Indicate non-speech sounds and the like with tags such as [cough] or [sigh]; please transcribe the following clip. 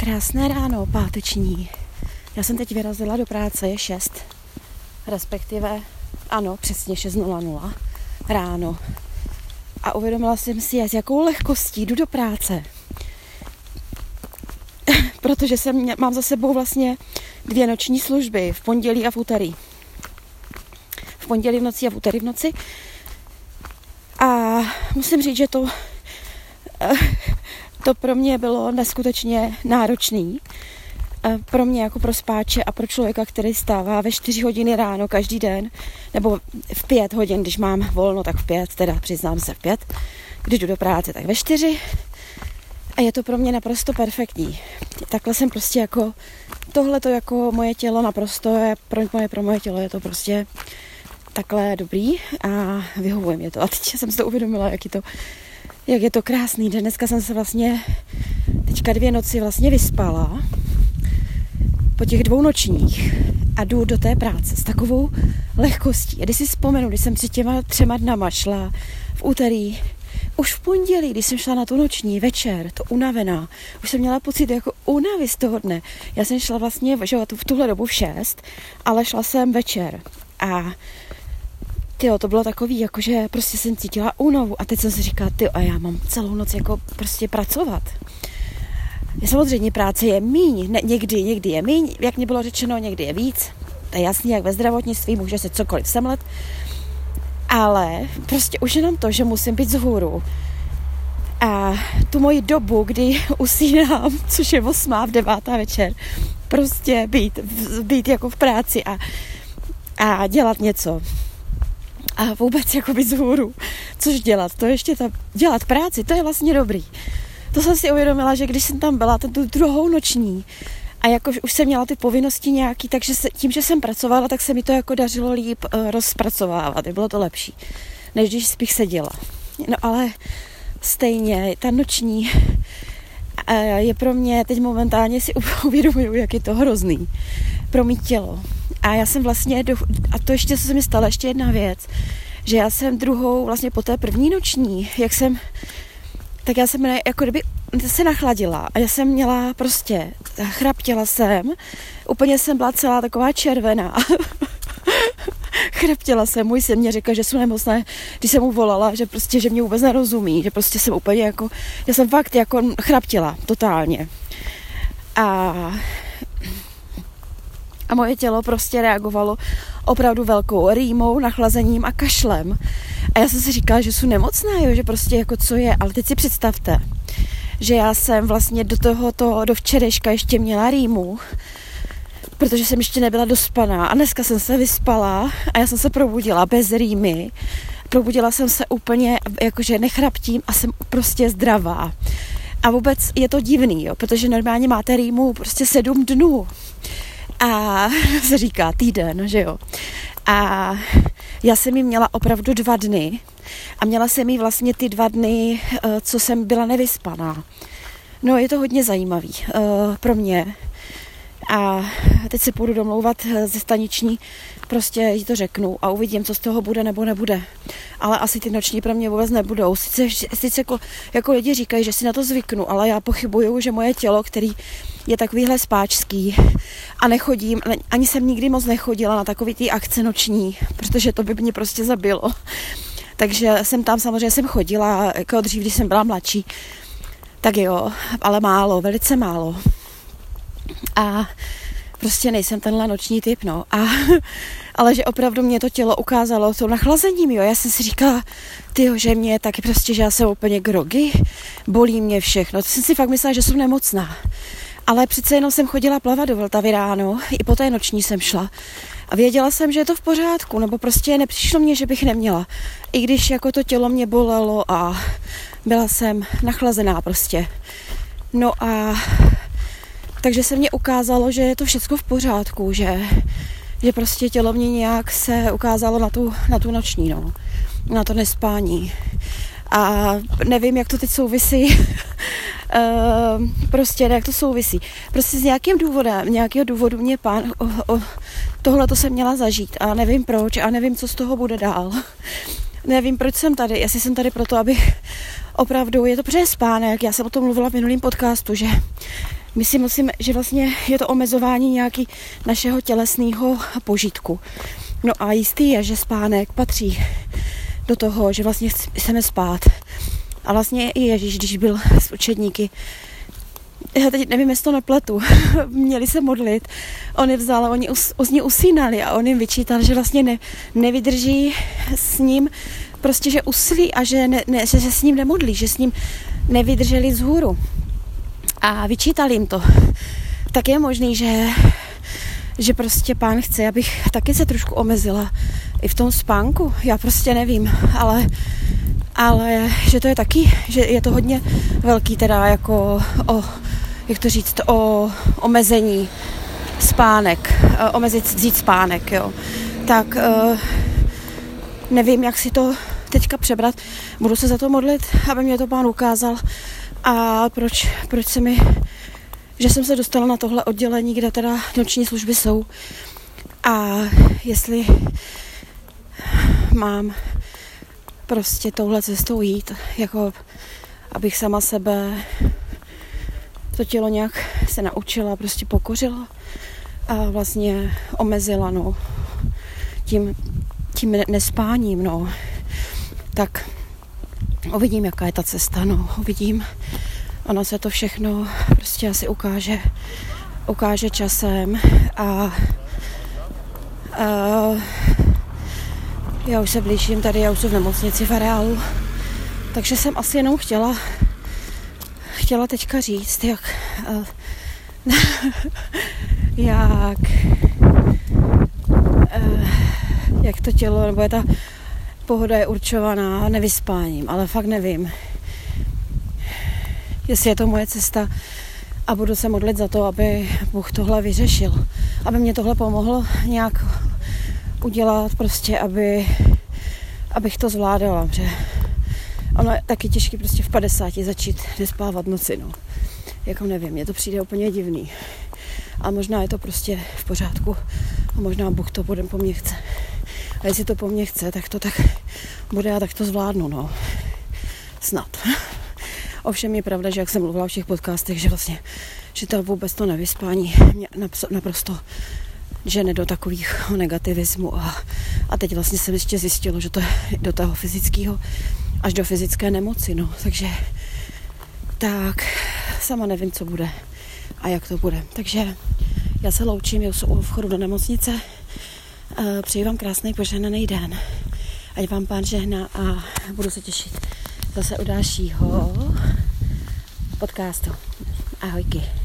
Krásné ráno, páteční. Já jsem teď vyrazila do práce, je 6. Respektive, ano, přesně 6.00 ráno. A uvědomila jsem si, s jakou lehkostí jdu do práce. [laughs] Protože jsem, mám za sebou vlastně dvě noční služby, v pondělí a v úterý. V pondělí v noci a v úterý v noci. A musím říct, že to to pro mě bylo neskutečně náročný. Pro mě jako pro spáče a pro člověka, který stává ve 4 hodiny ráno každý den, nebo v 5 hodin, když mám volno, tak v 5, teda přiznám se v 5, když jdu do práce, tak ve 4. A je to pro mě naprosto perfektní. Takhle jsem prostě jako, tohle to jako moje tělo naprosto je, pro moje, pro moje tělo je to prostě takhle dobrý a vyhovuje mě to. A teď jsem si to uvědomila, jak je to jak je to krásný, dneska jsem se vlastně teďka dvě noci vlastně vyspala po těch dvou nočních a jdu do té práce s takovou lehkostí. A když si vzpomenu, když jsem před těma třema dnama šla v úterý, už v pondělí, když jsem šla na tu noční večer, to unavená, už jsem měla pocit jako únavy z toho dne. Já jsem šla vlastně, že v tuhle dobu v šest, ale šla jsem večer. A ty to bylo takový, jakože prostě jsem cítila únovu a teď jsem si říkala, ty a já mám celou noc jako prostě pracovat. Samozřejmě práce je míň, ne, někdy, někdy je míň, jak mi bylo řečeno, někdy je víc. To je jasný, jak ve zdravotnictví může se cokoliv semlet. Ale prostě už jenom to, že musím být vzhůru. A tu moji dobu, kdy [laughs] usínám, což je 8. v 9. večer, prostě být, být jako v práci a, a dělat něco a vůbec jako z hůru. Což dělat? To ještě ta, dělat práci, to je vlastně dobrý. To jsem si uvědomila, že když jsem tam byla, tu druhou noční, a jako už jsem měla ty povinnosti nějaký, takže se, tím, že jsem pracovala, tak se mi to jako dařilo líp uh, rozpracovávat. Bylo to lepší, než když spíš seděla. No ale stejně, ta noční uh, je pro mě, teď momentálně si [laughs] uvědomuju, jak je to hrozný pro mý tělo. A já jsem vlastně, do, a to ještě, se mi stalo, ještě jedna věc, že já jsem druhou, vlastně po té první noční, jak jsem, tak já jsem jako kdyby se nachladila a já jsem měla prostě, chraptěla jsem, úplně jsem byla celá taková červená. [laughs] chraptěla jsem, můj syn mě řekl, že jsou nemocné, když jsem mu volala, že prostě, že mě vůbec nerozumí, že prostě jsem úplně jako, já jsem fakt jako chraptěla, totálně. A a moje tělo prostě reagovalo opravdu velkou rýmou, nachlazením a kašlem. A já jsem si říkala, že jsou nemocná, jo, že prostě jako co je. Ale teď si představte, že já jsem vlastně do tohoto, do včerejška ještě měla rýmu, protože jsem ještě nebyla dospaná a dneska jsem se vyspala a já jsem se probudila bez rýmy. Probudila jsem se úplně, jakože nechraptím a jsem prostě zdravá. A vůbec je to divný, jo, protože normálně máte rýmu prostě sedm dnů a [laughs] se říká týden, že jo. A já jsem ji měla opravdu dva dny a měla jsem ji vlastně ty dva dny, eh, co jsem byla nevyspaná. No, je to hodně zajímavý uh, pro mě. A teď se půjdu domlouvat eh, ze staniční, prostě jí to řeknu a uvidím, co z toho bude nebo nebude. Ale asi ty noční pro mě vůbec nebudou. Sice, sice jako, jako lidi říkají, že si na to zvyknu, ale já pochybuju, že moje tělo, který je takovýhle spáčský a nechodím, ani jsem nikdy moc nechodila na takový ty akce noční, protože to by mě prostě zabilo. Takže jsem tam samozřejmě jsem chodila, jako dřív, když jsem byla mladší. Tak jo, ale málo, velice málo. A prostě nejsem tenhle noční typ, no. A, [laughs] ale že opravdu mě to tělo ukázalo to nachlazením, jo. Já jsem si říkala, ty že mě je taky prostě, že já jsem úplně grogy, bolí mě všechno. To jsem si fakt myslela, že jsem nemocná. Ale přece jenom jsem chodila plavat do Vltavy ráno, i po té noční jsem šla. A věděla jsem, že je to v pořádku, nebo prostě nepřišlo mě, že bych neměla. I když jako to tělo mě bolelo a byla jsem nachlazená prostě. No a takže se mě ukázalo, že je to všechno v pořádku, že, že prostě tělo mě nějak se ukázalo na tu, na tu noční, no, na to nespání. A nevím, jak to teď souvisí, uh, [laughs] prostě jak to souvisí. Prostě s nějakým důvodem, nějakého důvodu mě pán, o, o, tohle to jsem měla zažít a nevím proč a nevím, co z toho bude dál. [laughs] nevím, proč jsem tady, jestli jsem tady proto, abych opravdu je to přes spánek. Já jsem o tom mluvila v minulém podcastu, že my si musíme, že vlastně je to omezování nějaký našeho tělesného požitku. No a jistý je, že spánek patří do toho, že vlastně chceme spát. A vlastně i Ježíš, když byl s učedníky, já teď nevím, jestli to nepletu, [laughs] měli se modlit, on je vzal oni us, ní usínali a on jim vyčítal, že vlastně ne, nevydrží s ním, prostě, že uslí a že, ne, ne, že se s ním nemodlí, že s ním nevydrželi z hůru. A vyčítal jim to. Tak je možný, že, že prostě pán chce, abych taky se trošku omezila i v tom spánku. Já prostě nevím, ale ale že to je taky, že je to hodně velký teda jako o, jak to říct, o omezení spánek, omezit, vzít spánek, jo. Tak uh, nevím, jak si to teďka přebrat. Budu se za to modlit, aby mě to pán ukázal. A proč, proč se mi, že jsem se dostala na tohle oddělení, kde teda noční služby jsou. A jestli mám prostě touhle cestou jít, jako abych sama sebe to tělo nějak se naučila, prostě pokořila a vlastně omezila, no, tím, tím nespáním, no, tak uvidím, jaká je ta cesta, no, uvidím. Ono se to všechno prostě asi ukáže, ukáže časem a, a já už se blížím tady, já už jsem v nemocnici v areálu, takže jsem asi jenom chtěla chtěla teďka říct, jak uh, [laughs] jak uh, jak to tělo, nebo je ta pohoda je určovaná nevyspáním, ale fakt nevím, jestli je to moje cesta a budu se modlit za to, aby Bůh tohle vyřešil, aby mě tohle pomohlo nějak udělat prostě, aby, abych to zvládala, že ono je taky těžké prostě v 50 začít nespávat noci, no. Jako nevím, mně to přijde úplně divný. A možná je to prostě v pořádku a možná Bůh to bude po mně chce. A jestli to po mně chce, tak to tak bude a tak to zvládnu, no. Snad. Ovšem je pravda, že jak jsem mluvila v těch podcastech, že vlastně, že to vůbec to nevyspání mě naprosto žene do takových negativismu a, a teď vlastně jsem ještě zjistilo, že to je do toho fyzického až do fyzické nemoci, no. Takže tak sama nevím, co bude a jak to bude. Takže já se loučím, já jsem u vchodu do nemocnice. Eh, přeji vám krásný požehnaný den. Ať vám pán žehná a budu se těšit zase u dalšího podcastu. Ahojky.